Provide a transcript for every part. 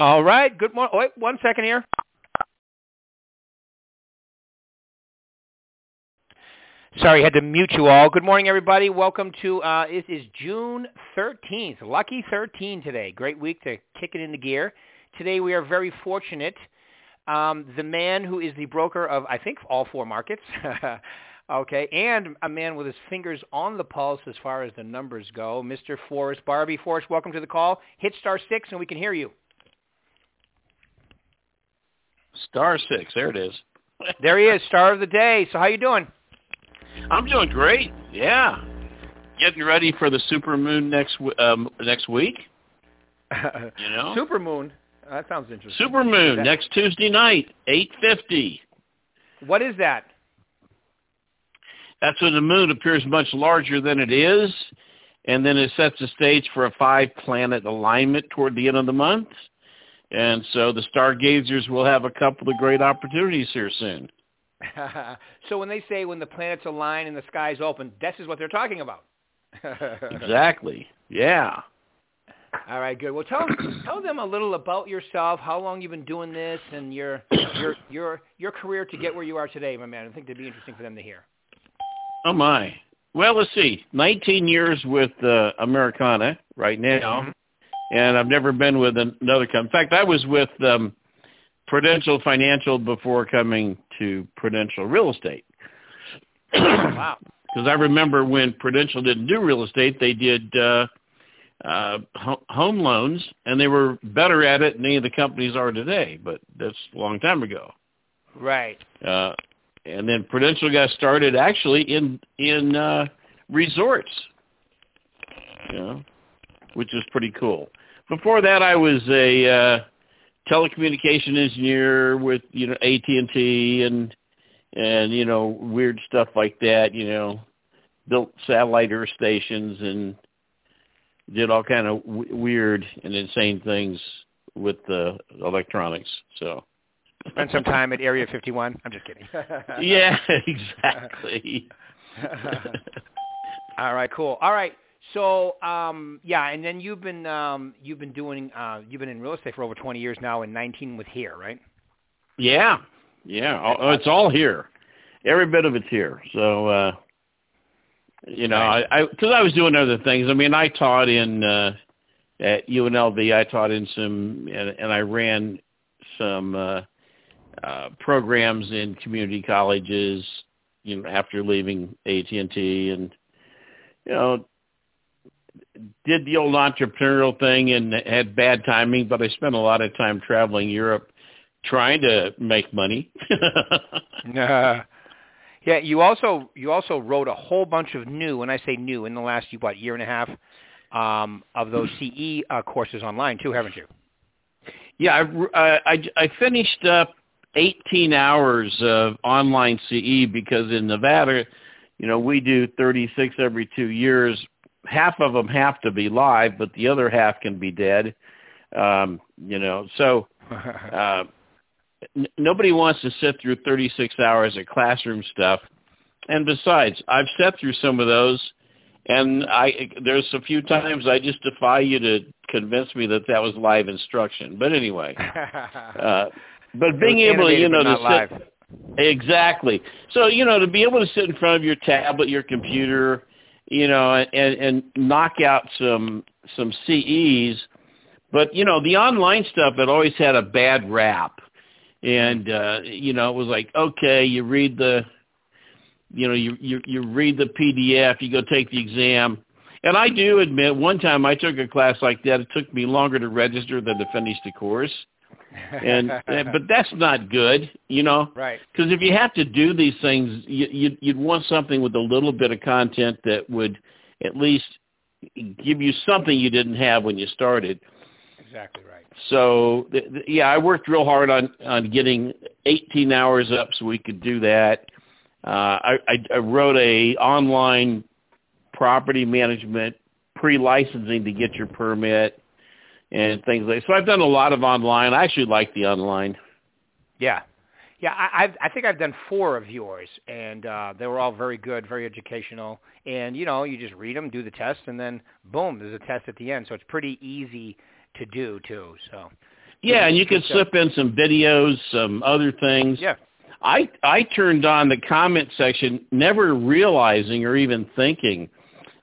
All right. Good morning. Wait one second here. Sorry, had to mute you all. Good morning, everybody. Welcome to, uh, it is June 13th. Lucky 13 today. Great week to kick it into gear. Today we are very fortunate. Um, the man who is the broker of, I think, all four markets, okay, and a man with his fingers on the pulse as far as the numbers go, Mr. Forrest Barbee. Forrest, welcome to the call. Hit star six and we can hear you. Star six, there it is. there he is, star of the day. So how you doing? I'm doing great. Yeah, getting ready for the super moon next um, next week. You know, super moon. That sounds interesting. Super moon that... next Tuesday night, eight fifty. What is that? That's when the moon appears much larger than it is, and then it sets the stage for a five-planet alignment toward the end of the month. And so the stargazers will have a couple of great opportunities here soon. so when they say when the planets align and the skies open, this is what they're talking about. exactly. Yeah. All right, good. Well, tell tell them a little about yourself, how long you've been doing this, and your your your your career to get where you are today, my man. I think that'd be interesting for them to hear. Oh my. Well, let's see. 19 years with uh, Americana right now, mm-hmm. And I've never been with another company. In fact, I was with um, Prudential Financial before coming to Prudential Real Estate. wow. Because I remember when Prudential didn't do real estate, they did uh, uh, home loans, and they were better at it than any of the companies are today. But that's a long time ago. Right. Uh, and then Prudential got started actually in in uh, resorts, you know, which is pretty cool. Before that, I was a uh, telecommunication engineer with you know AT and T and and you know weird stuff like that. You know, built satellite earth stations and did all kind of w- weird and insane things with the electronics. So spent some time at Area 51. I'm just kidding. yeah, exactly. all right, cool. All right. So, um, yeah, and then you've been um, you've been doing uh, you've been in real estate for over 20 years now, and 19 with here, right? Yeah, yeah. Oh, it's all here. Every bit of it's here. So, uh, you know. I because I, I was doing other things. I mean, I taught in uh, at UNLV. I taught in some, and, and I ran some uh, uh, programs in community colleges. You know, after leaving AT and T, and you know, did the old entrepreneurial thing and had bad timing, but I spent a lot of time traveling Europe trying to make money. uh, yeah, you also you also wrote a whole bunch of new. When I say new, in the last you what year and a half um, of those CE uh, courses online too, haven't you? Yeah, I, I, I finished up 18 hours of online CE because in Nevada, you know, we do 36 every two years. Half of them have to be live, but the other half can be dead. Um, you know, so uh, n- nobody wants to sit through 36 hours of classroom stuff. And besides, I've sat through some of those, and I there's a few times I just defy you to convince me that that was live instruction. But anyway, uh, but being able to you know to sit live. exactly. So you know to be able to sit in front of your tablet, your computer, you know, and and knock out some some CEs. But you know the online stuff had always had a bad rap. And uh you know it was like okay you read the you know you you you read the pdf you go take the exam. And i do admit one time i took a class like that it took me longer to register than to finish the course and, and but that's not good you know? Right. Because if you have to do these things you you'd, you'd want something with a little bit of content that would at least give you something you didn't have when you started. Exactly right. So th- th- yeah, I worked real hard on on getting 18 hours up so we could do that. Uh, I, I, I wrote a online property management pre-licensing to get your permit and things like. So I've done a lot of online. I actually like the online. Yeah, yeah. I I've, I think I've done four of yours, and uh, they were all very good, very educational. And you know, you just read them, do the test, and then boom, there's a test at the end. So it's pretty easy to do too. So Yeah, and you can slip in some videos, some other things. Yeah. I I turned on the comment section, never realizing or even thinking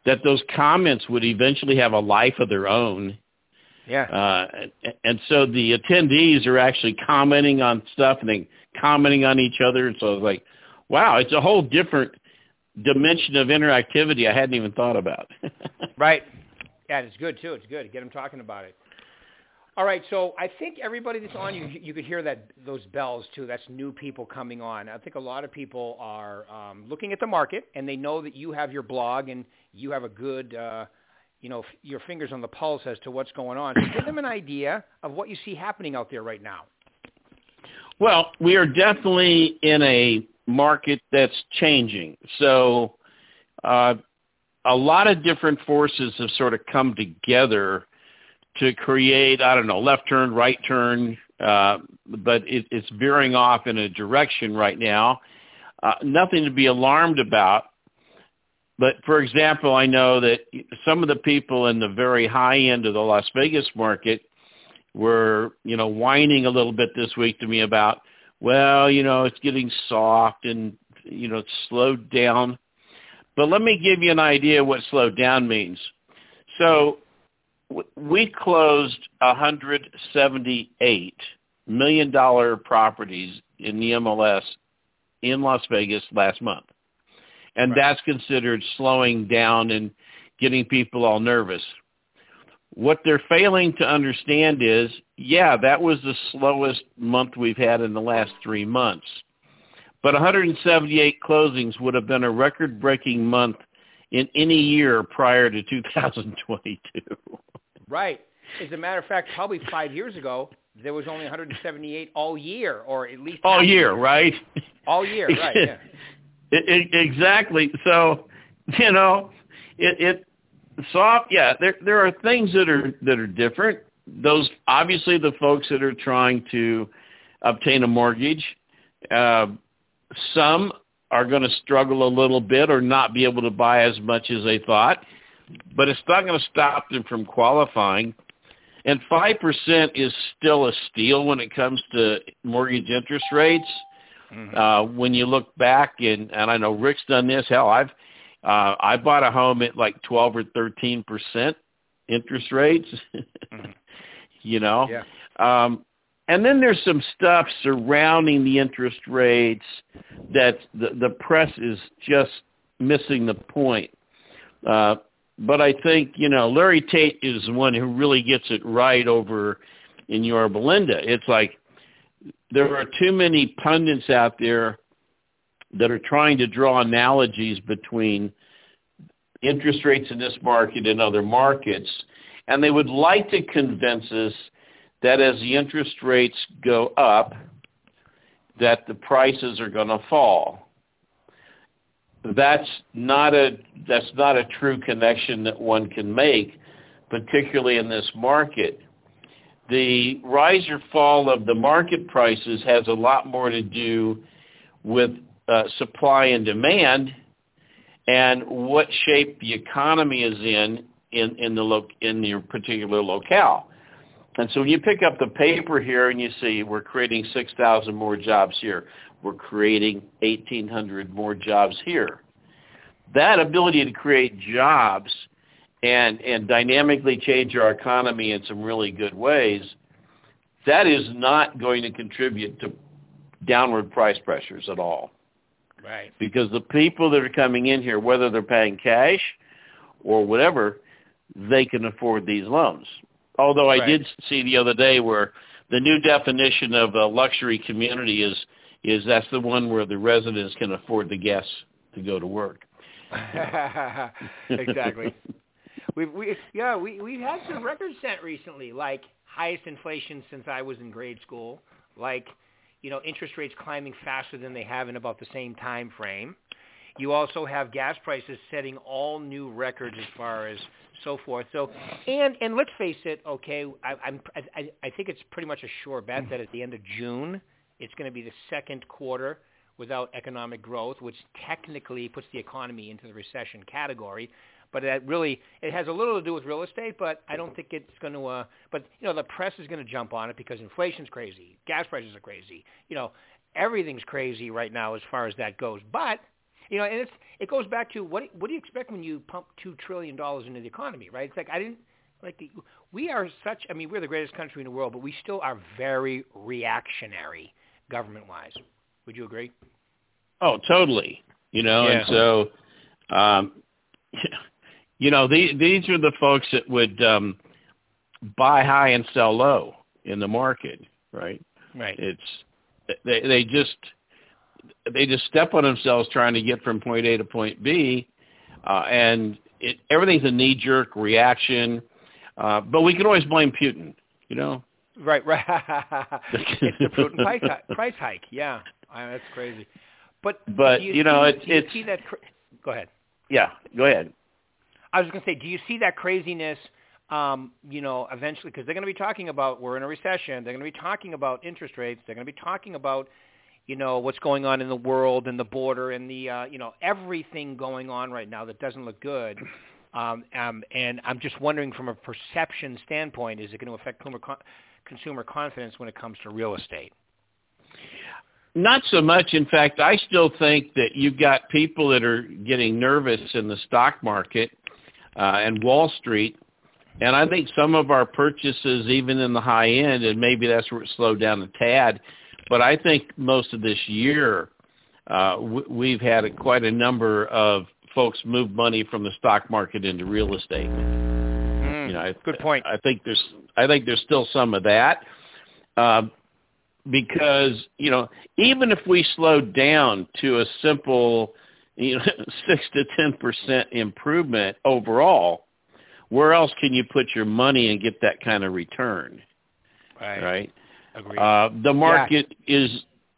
that those comments would eventually have a life of their own. Yeah. Uh, and so the attendees are actually commenting on stuff and then commenting on each other. And so it's like, wow, it's a whole different dimension of interactivity I hadn't even thought about. right. Yeah, it's good too. It's good. Get them talking about it. All right, so I think everybody that's on, you you could hear that those bells too. That's new people coming on. I think a lot of people are um, looking at the market and they know that you have your blog and you have a good, uh, you know, your fingers on the pulse as to what's going on. Give them an idea of what you see happening out there right now. Well, we are definitely in a market that's changing. So uh, a lot of different forces have sort of come together to create, I don't know, left turn, right turn, uh, but it, it's veering off in a direction right now. Uh, nothing to be alarmed about. But for example, I know that some of the people in the very high end of the Las Vegas market were, you know, whining a little bit this week to me about, well, you know, it's getting soft and, you know, it's slowed down. But let me give you an idea what slowed down means. So we closed 178 million dollar properties in the MLS in Las Vegas last month. And right. that's considered slowing down and getting people all nervous. What they're failing to understand is, yeah, that was the slowest month we've had in the last 3 months. But 178 closings would have been a record-breaking month in any year prior to 2022. Right. As a matter of fact, probably five years ago, there was only 178 all year, or at least all year, right? All year, right? Yeah. it, it, exactly. So, you know, it, it soft. Yeah, there there are things that are that are different. Those obviously the folks that are trying to obtain a mortgage. Uh, some are going to struggle a little bit or not be able to buy as much as they thought but it's not going to stop them from qualifying. And 5% is still a steal when it comes to mortgage interest rates. Mm-hmm. Uh, when you look back, and, and I know Rick's done this, hell, I've uh, I bought a home at like 12 or 13% interest rates, mm-hmm. you know. Yeah. Um, and then there's some stuff surrounding the interest rates that the, the press is just missing the point. Uh, but I think you know Larry Tate is the one who really gets it right over in Yorba Linda. It's like there are too many pundits out there that are trying to draw analogies between interest rates in this market and other markets, and they would like to convince us that as the interest rates go up, that the prices are going to fall that's not a that's not a true connection that one can make, particularly in this market. The rise or fall of the market prices has a lot more to do with uh, supply and demand, and what shape the economy is in in in the lo- in your particular locale. And so when you pick up the paper here and you see we're creating 6,000 more jobs here, we're creating 1,800 more jobs here. That ability to create jobs and, and dynamically change our economy in some really good ways, that is not going to contribute to downward price pressures at all. Right. Because the people that are coming in here, whether they're paying cash or whatever, they can afford these loans. Although I right. did see the other day where the new definition of a luxury community is is that's the one where the residents can afford the guests to go to work. exactly. We've we yeah we we've had some records set recently, like highest inflation since I was in grade school, like you know interest rates climbing faster than they have in about the same time frame. You also have gas prices setting all new records as far as so forth. So, and and let's face it, okay, I, I'm I, I think it's pretty much a sure bet that at the end of June, it's going to be the second quarter without economic growth, which technically puts the economy into the recession category. But that really it has a little to do with real estate. But I don't think it's going to. Uh, but you know, the press is going to jump on it because inflation's crazy, gas prices are crazy. You know, everything's crazy right now as far as that goes. But you know, and it's it goes back to what what do you expect when you pump two trillion dollars into the economy, right? It's like I didn't like we are such. I mean, we're the greatest country in the world, but we still are very reactionary government-wise. Would you agree? Oh, totally. You know, Yeah. and so, um, you know, these these are the folks that would um, buy high and sell low in the market, right? Right. It's they they just they just step on themselves trying to get from point A to point B, uh, and it, everything's a knee jerk reaction. Uh, but we can always blame Putin, you know. Right, right. it's the Putin price hike. Price hike. Yeah, I, that's crazy. But But, you, you know, you it's- see that. Go ahead. Yeah, go ahead. I was going to say, do you see that craziness? Um, you know, eventually, because they're going to be talking about we're in a recession. They're going to be talking about interest rates. They're going to be talking about, you know, what's going on in the world and the border and the, uh, you know, everything going on right now that doesn't look good. Um, um, and I'm just wondering, from a perception standpoint, is it going to affect consumer, con- consumer confidence when it comes to real estate? Not so much. In fact, I still think that you've got people that are getting nervous in the stock market uh, and Wall Street. And I think some of our purchases, even in the high end, and maybe that's where it slowed down a tad, but I think most of this year uh, w- we've had a, quite a number of folks move money from the stock market into real estate. Mm, You know, I, good point. I think there's I think there's still some of that. Um, because, you know, even if we slowed down to a simple, you know, 6 to 10% improvement overall, where else can you put your money and get that kind of return, right. right? Agreed. Uh, the market is,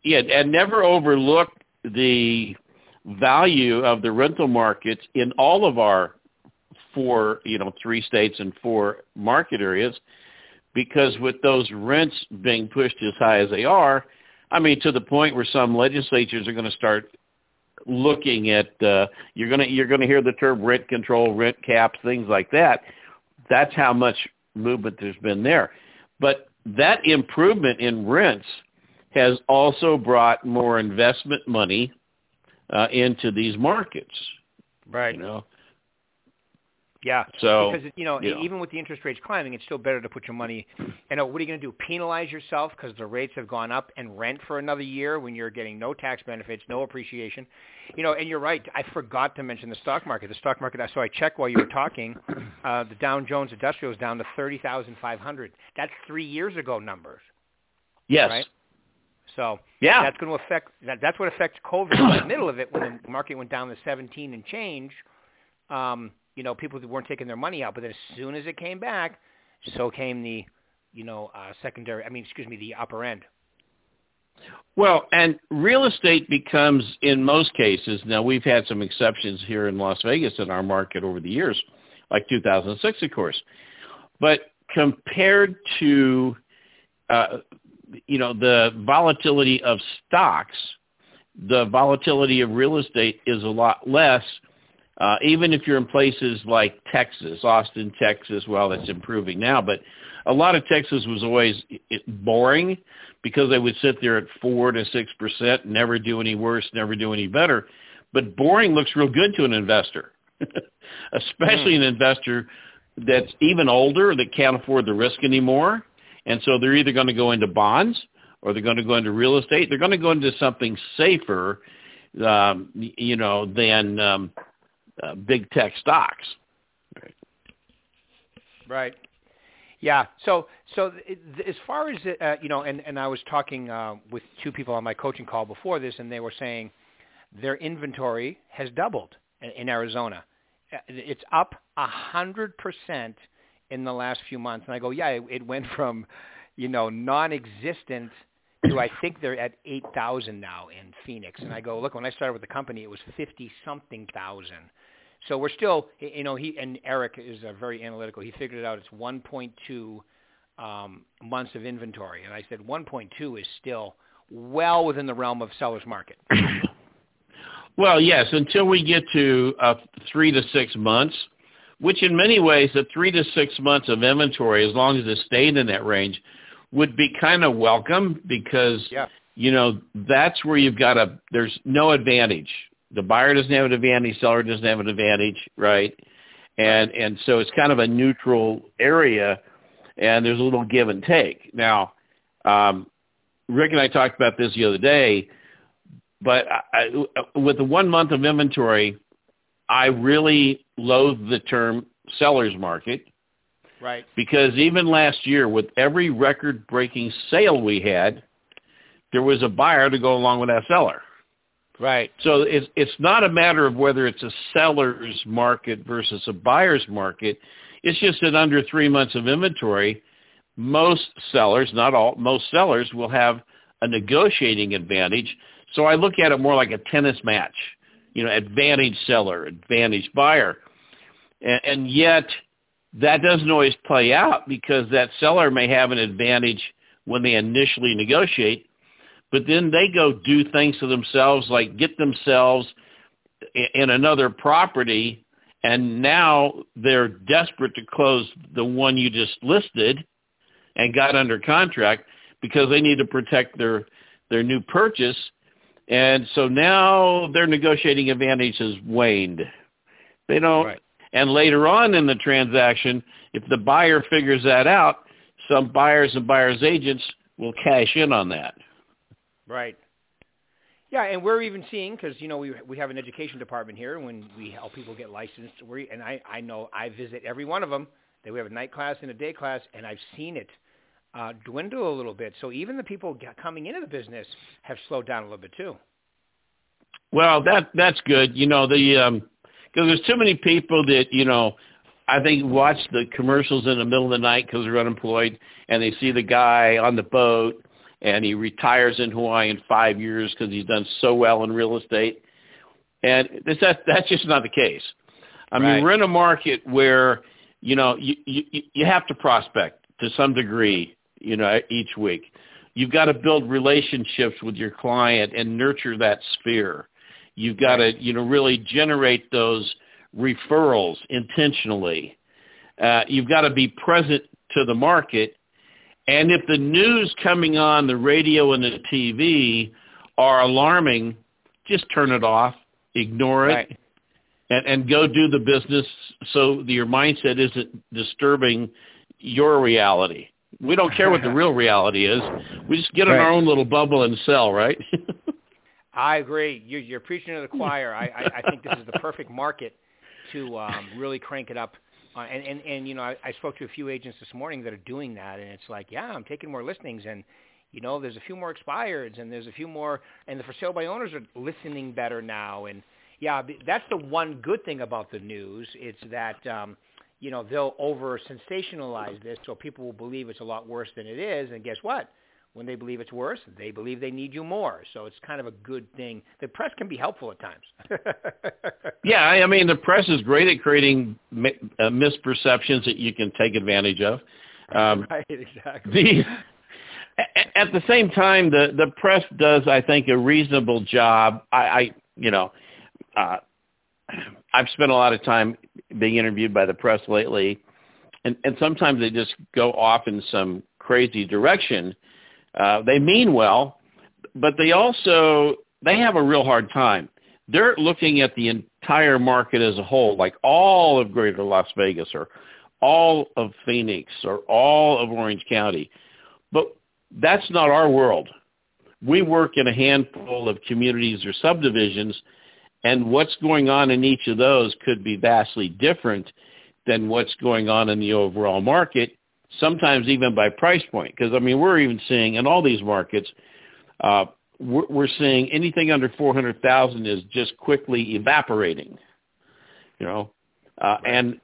yeah, and never overlook the value of the rental markets in all of our four, you know, three states and four market areas, because with those rents being pushed as high as they are, I mean, to the point where some legislatures are going to start looking at, uh, you're going to you're to hear the term rent control, rent caps, things like that. That's how much movement there's been there. But that improvement in rents has also brought more investment money uh, into these markets. right. You know, Yeah. so because you know, you know. even with the interest rates climbing, it's still better to put your money. You know, what are you going to do? Penalize yourself because the rates have gone up and rent for another year when you're getting no tax benefits, no appreciation. You know, and you're right. I forgot to mention the stock market. The stock market. So I checked while you were talking. Uh, the Dow Jones Industrial is down to thirty thousand five hundred. That's three years ago numbers. yes, right? So yeah, that's going to affect. That, that's what affects COVID in the middle of it when the market went down to 17 and change. Um, you know, people weren't taking their money out, but then as soon as it came back, so came the, you know, uh, secondary. I mean, excuse me, the upper end. Well, and real estate becomes, in most cases, now we've had some exceptions here in Las Vegas in our market over the years, like 2006, of course. But compared to, uh, you know, the volatility of stocks, the volatility of real estate is a lot less. Uh, even if you're in places like Texas, Austin, Texas, well, that's improving now, but a lot of Texas was always boring because they would sit there at four to six percent, never do any worse, never do any better. But boring looks real good to an investor, especially an investor that's even older that can't afford the risk anymore, and so they're either going to go into bonds or they're going to go into real estate. They're going to go into something safer, um, you know, than um, uh, big tech stocks. Right. Yeah. So, so as far as uh, you know, and and I was talking uh, with two people on my coaching call before this, and they were saying their inventory has doubled in, in Arizona. Uh, It's up a hundred percent in the last few months, and I go, yeah, it, it went from, you know, non-existent to I think they're at eight thousand now in Phoenix, and I go, look, when I started with the company, it was fifty something thousand. So we're still, you know, he and Eric is uh, very analytical. He figured it out. It's 1.2 um, months of inventory, and I said 1.2 is still well within the realm of seller's market. Well, yes, until we get to uh, three to six months, which in many ways, the three to six months of inventory, as long as it stayed in that range, would be kind of welcome because, Yeah. you know, that's where you've got a, there's no advantage. The buyer doesn't have an advantage, seller doesn't have an advantage, right? And, and so it's kind of a neutral area and there's a little give and take. Now, um, Rick and I talked about this the other day, but I, I, with the one month of inventory, I really loathe the term seller's market Right. because even last year, with every record-breaking sale we had, there was a buyer to go along with that seller. Right. So it's it's not a matter of whether it's a seller's market versus a buyer's market. It's just that under three months of inventory, most sellers, not all, most sellers will have a negotiating advantage. So I look at it more like a tennis match, you know, advantage seller, advantage buyer. And, and yet that doesn't always play out because that seller may have an advantage when they initially negotiate, but then they go do things to themselves like get themselves in another property and now they're desperate to close the one you just listed and got under contract because they need to protect their their new purchase. And so now their negotiating advantage has waned. They don't Right. and later on in the transaction if the buyer figures that out some buyers and buyers agents will cash in on that Right. Yeah, and we're even seeing because you know we we have an education department here. and When we help people get licensed, we and I I know I visit every one of them. That we have a night class and a day class, and I've seen it uh, dwindle a little bit. So even the people g- coming into the business have slowed down a little bit too. Well, that that's good. You know, the um 'cause there's too many people that you know. I think watch the commercials in the middle of the night because they're unemployed, and they see the guy on the boat, and he retires in Hawaii in five years because he's done so well in real estate. And this, that, that's just not the case. I Right. mean, we're in a market where you know you, you you have to prospect to some degree, you know, each week. You've got to build relationships with your client and nurture that sphere. You've got to, you know, really generate those referrals intentionally. Uh, you've got to be present to the market. And if the news coming on the radio and the TV are alarming, just turn it off, ignore it, Right. and, and go do the business so your mindset isn't disturbing your reality. We don't care what the real reality is. We just get in Right. our own little bubble and sell, right? I agree. You're, you're preaching to the choir. I, I, I think this is the perfect market to um, really crank it up. Uh, and, and, and, you know, I, I spoke to a few agents this morning that are doing that, and it's like, yeah, I'm taking more listings, and, you know, there's a few more expireds, and there's a few more, and the for sale by owners are listening better now. And, yeah, that's the one good thing about the news. It's that, um, you know, they'll over-sensationalize this so people will believe it's a lot worse than it is, and guess what? When they believe it's worse, they believe they need you more. So it's kind of a good thing. The press can be helpful at times. yeah, I I mean, the press is great at creating uh, misperceptions that you can take advantage of. Um, right, exactly. the at the same time, the the press does, I think, a reasonable job. I, I you know, uh, I've spent a lot of time being interviewed by the press lately, and and sometimes they just go off in some crazy direction. Uh, they mean well, but they also they have a real hard time. They're looking at the entire market as a whole, like all of Greater Las Vegas or all of Phoenix or all of Orange County. But that's not our world. We work in a handful of communities or subdivisions, and what's going on in each of those could be vastly different than what's going on in the overall market, sometimes even by price point. Because, I mean, we're even seeing in all these markets, uh, we're, we're seeing anything under 400,000 is just quickly evaporating, you know, uh, and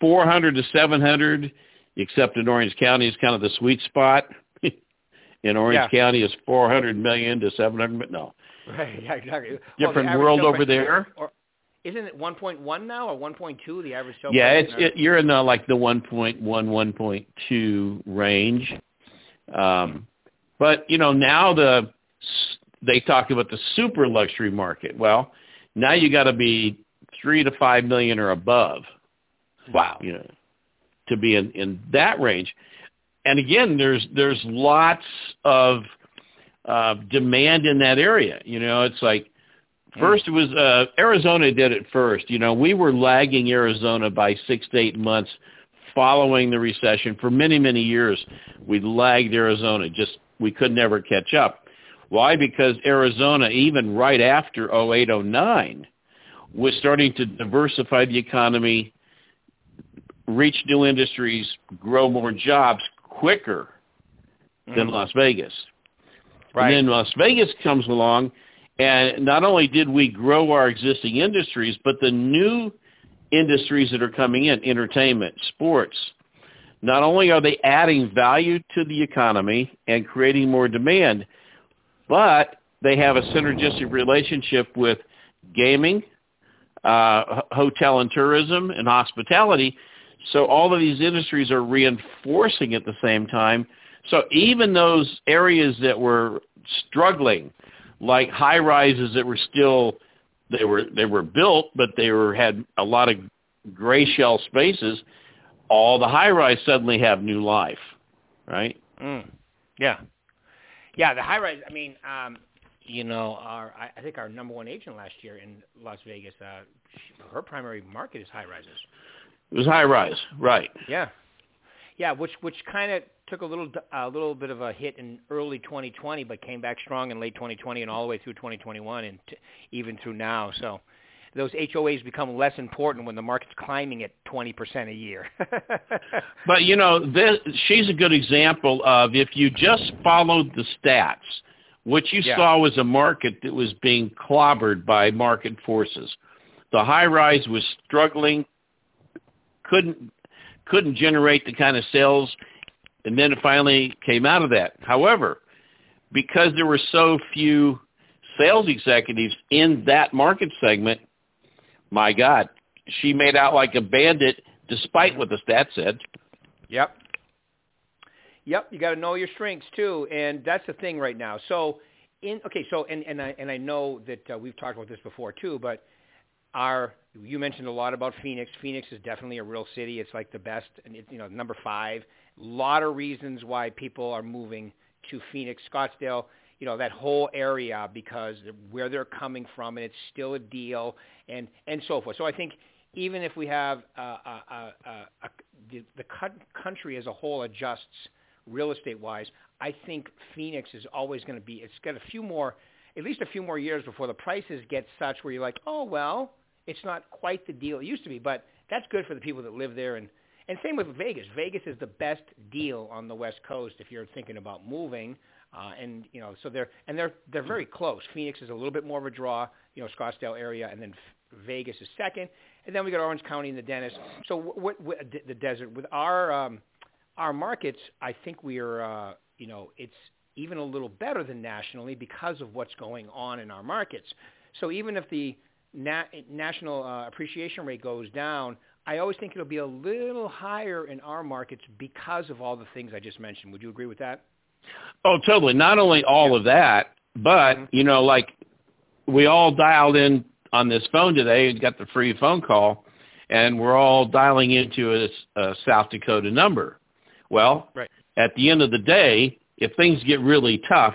400 to 700, except in Orange County, is kind of the sweet spot. in Orange Yeah. County, is 400 million to 700 million. No, Right, yeah, exactly. Different average world over there. Or, isn't it 1.1 now or 1.2 the average sale Yeah, it's it, you're in the like the 1.1, 1.2 range. Um, but you know now the they talk about the super luxury market. Well, now you got to be three to five million or above. Wow. You know, to be in, in that range. And again, there's there's lots of uh, demand in that area. You know, it's like. First it was uh, Arizona did it first. You know, we were lagging Arizona by six to eight months following the recession for many many years. We lagged Arizona. Just we could never catch up. Why? Because Arizona, even right after 0809, was starting to diversify the economy, reach new industries, grow more jobs quicker than mm-hmm. Las Vegas. Right. And then Las Vegas comes along, and not only did we grow our existing industries, but the new industries that are coming in, entertainment, sports, not only are they adding value to the economy and creating more demand, but they have a synergistic relationship with gaming, uh, hotel and tourism, and hospitality. So all of these industries are reinforcing at the same time. So even those areas that were struggling, like high rises that were still they were they were built, but they were had a lot of gray shell spaces. All the high rise suddenly have new life, right? Mm. Yeah, yeah. The high rise. I mean, um, you know, our I, I think our number one agent last year in Las Vegas, uh, her primary market is high rises. It was high rise, right? Yeah, yeah. Which which kind of took a little a little bit of a hit in early 2020, but came back strong in late 2020 and all the way through 2021 and t- even through now. So those HOAs become less important when the market's climbing at 20% a year. but you know, this, she's a good example of if you just followed the stats what you yeah. saw was a market that was being clobbered by market forces. The high rise was struggling, couldn't couldn't generate the kind of sales, and then it finally came out of that. However, because there were so few sales executives in that market segment, my God, she made out like a bandit despite what the stats said. Yep. Yep, you got to know your strengths too, and that's the thing right now. So, in okay, so and and I and I know that uh, we've talked about this before too, but our you mentioned a lot about Phoenix. Phoenix is definitely a real city. It's like the best, and it's you know number five. A lot of reasons why people are moving to Phoenix, Scottsdale, you know that whole area because where they're coming from, and it's still a deal, and and so forth. So I think even if we have uh, uh, uh, the, the country as a whole adjusts real estate wise, I think Phoenix is always going to be. It's got a few more, at least a few more years before the prices get such where you're like, oh well, it's not quite the deal it used to be, but that's good for the people that live there. And and same with Vegas. Vegas is the best deal on the West Coast if you're thinking about moving. Uh, and you know, so they're and they're they're very close. Phoenix is a little bit more of a draw, you know, Scottsdale area, and then Vegas is second, and then we got Orange County and the Dennis. So what, what the desert with our um, our markets, I think we are, uh, you know, it's even a little better than nationally because of what's going on in our markets. So even if the na- national uh, appreciation rate goes down, I always think it'll be a little higher in our markets because of all the things I just mentioned. Would you agree with that? Oh, totally. Not only all of that, but mm-hmm. you know, like we all dialed in on this phone today and got the free phone call, and we're all dialing into a, a South Dakota number. Well, right. at the end of the day, if things get really tough,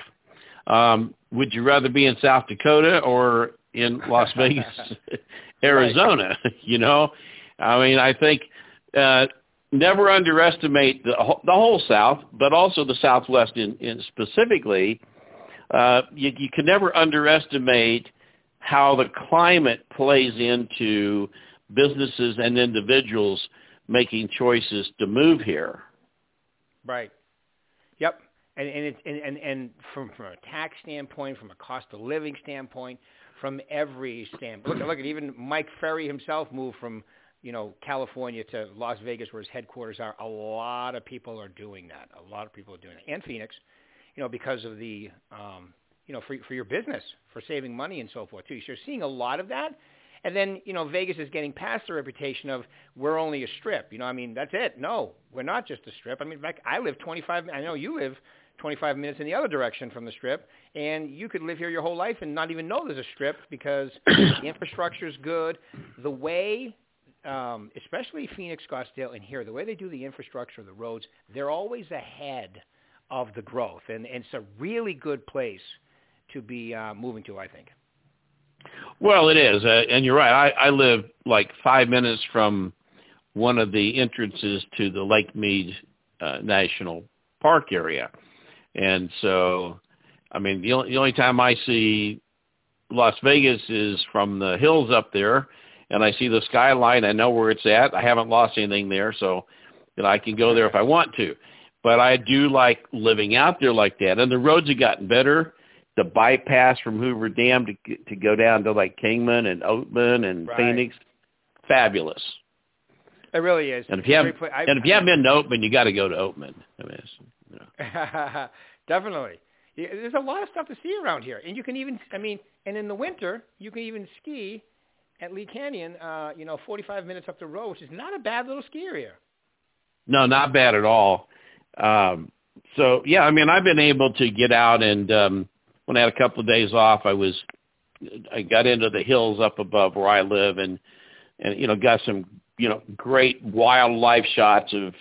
um, would you rather be in South Dakota or in Las Vegas, Arizona? Right. You know, I mean, I think uh, never underestimate the the whole South, but also the Southwest in, in specifically. Uh, you, you can never underestimate how the climate plays into businesses and individuals making choices to move here. Right. Yep. And and it's and, and and from from a tax standpoint, from a cost of living standpoint, from every standpoint. Look, look at even Mike Ferry himself moved from you know California to Las Vegas, where his headquarters are. A lot of people are doing that. A lot of people are doing it, and Phoenix, you know, because of the um, you know for for your business, for saving money and so forth too. So you're seeing a lot of that. And then, you know, Vegas is getting past the reputation of we're only a strip. You know, I mean, that's it. No, we're not just a strip. I mean, in fact, I live 25, I know you live 25 minutes in the other direction from the strip, and you could live here your whole life and not even know there's a strip because the infrastructure is good. The way um, especially Phoenix, Scottsdale, and here, the way they do the infrastructure, the roads, they're always ahead of the growth, and, and it's a really good place to be uh, moving to, I think. Well, it is, uh, and you're right. I, I live like five minutes from one of the entrances to the Lake Mead uh, National Park area, and so, I mean, the only, the only time I see Las Vegas is from the hills up there, and I see the skyline. I know where it's at. I haven't lost anything there, so you know, I can go there if I want to. But I do like living out there like that, and the roads have gotten better the bypass from Hoover Dam to to go down to like Kingman and Oatman and right. Phoenix, fabulous. It really is. And if you haven't, and if you haven't been to Oatman, you got to go to Oatman. I mean, you know. Definitely. There's a lot of stuff to see around here, and you can even, I mean, and in the winter you can even ski at Lee Canyon. Uh, you know, 45 minutes up the road, which is not a bad little ski area. No, not bad at all. Um, so yeah, I mean, I've been able to get out and um, when I had a couple of days off, I was I got into the hills up above where I live and and you know got some you know great wildlife shots of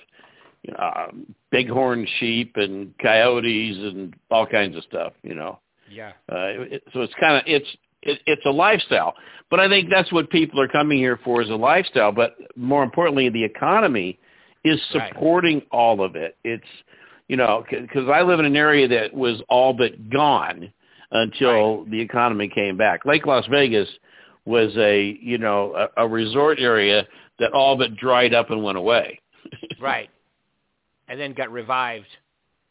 you know, um, bighorn sheep and coyotes and all kinds of stuff. You know. Yeah. Uh, it, so it's kind of it's it, it's a lifestyle, but I think that's what people are coming here for is a lifestyle. But more importantly, the economy is supporting right. all of it. It's you know because I live in an area that was all but gone until right. the economy came back. Lake Las Vegas was a you know a, a resort area that all but dried up and went away. right, and then got revived.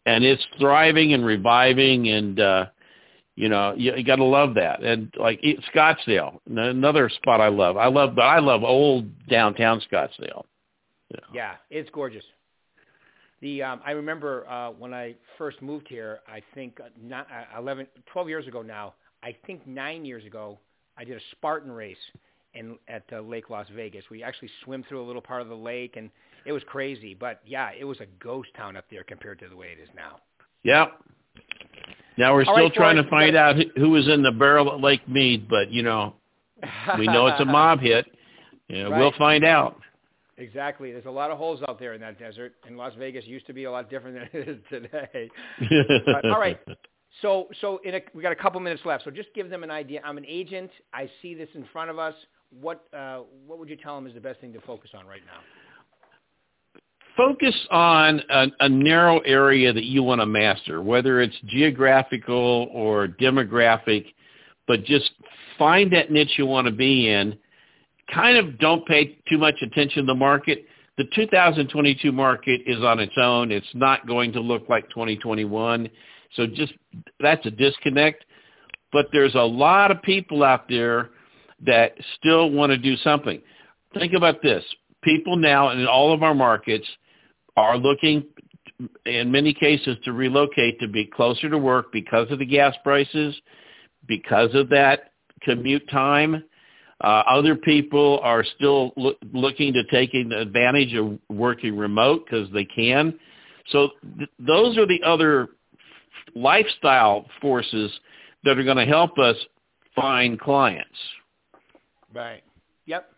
And it's thriving and reviving, and uh, you know you, you got to love that. And like Scottsdale, another spot I love. I love, but I love old downtown Scottsdale. You know. Yeah, it's gorgeous. The um, I remember uh, when I first moved here. I think uh, not, uh, 11, 12 years ago now. I think nine years ago, I did a Spartan race in at uh, Lake Las Vegas. We actually swim through a little part of the lake, and it was crazy. But yeah, it was a ghost town up there compared to the way it is now. Yep. Now we're All still right, trying Forrest, to find out who was in the barrel at Lake Mead, but you know, we know it's a mob hit. Yeah, right. we'll find out. Exactly. There's a lot of holes out there in that desert, and Las Vegas used to be a lot different than it is today. all right. So, so in a, we got a couple minutes left. So just give them an idea. I'm an agent. I see this in front of us. What uh, what would you tell them is the best thing to focus on right now? Focus on a, a narrow area that you want to master, whether it's geographical or demographic, but just find that niche you want to be in kind of don't pay too much attention to the market. The 2022 market is on its own. It's not going to look like 2021. So just that's a disconnect. But there's a lot of people out there that still want to do something. Think about this. People now in all of our markets are looking in many cases to relocate to be closer to work because of the gas prices, because of that commute time uh, other people are still lo- looking to taking advantage of working remote because they can. So th- those are the other lifestyle forces that are going to help us find clients. Right. Yep.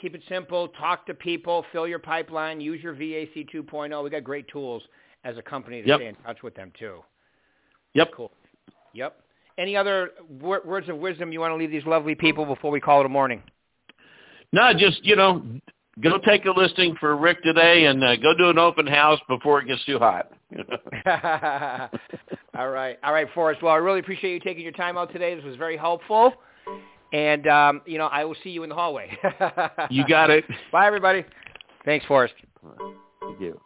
Keep it simple. Talk to people. Fill your pipeline. Use your VAC 2.0. We got great tools as a company to yep. stay in touch with them too. Yep. Cool. Yep. Any other wor- words of wisdom you want to leave these lovely people before we call it a morning? No, just you know, go take a listing for Rick today, and uh, go do an open house before it gets too hot. all right, all right, Forrest. Well, I really appreciate you taking your time out today. This was very helpful, and um, you know, I will see you in the hallway. you got it. Bye, everybody. Thanks, Forrest. Thank you.